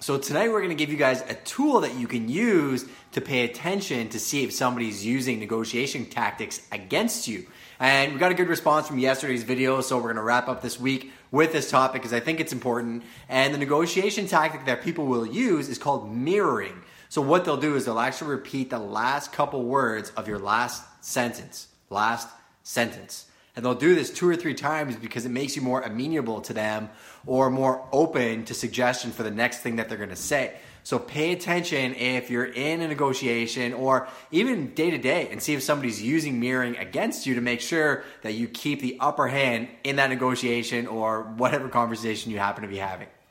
So tonight we're going to give you guys a tool that you can use to pay attention to see if somebody's using negotiation tactics against you. And we got a good response from yesterday's video, so we're going to wrap up this week with this topic because I think it's important. And the negotiation tactic that people will use is called mirroring. So what they'll do is they'll actually repeat the last couple words of your last sentence. Last sentence. And they'll do this two or three times because it makes you more amenable to them or more open to suggestion for the next thing that they're going to say. So pay attention if you're in a negotiation or even day to day and see if somebody's using mirroring against you to make sure that you keep the upper hand in that negotiation or whatever conversation you happen to be having.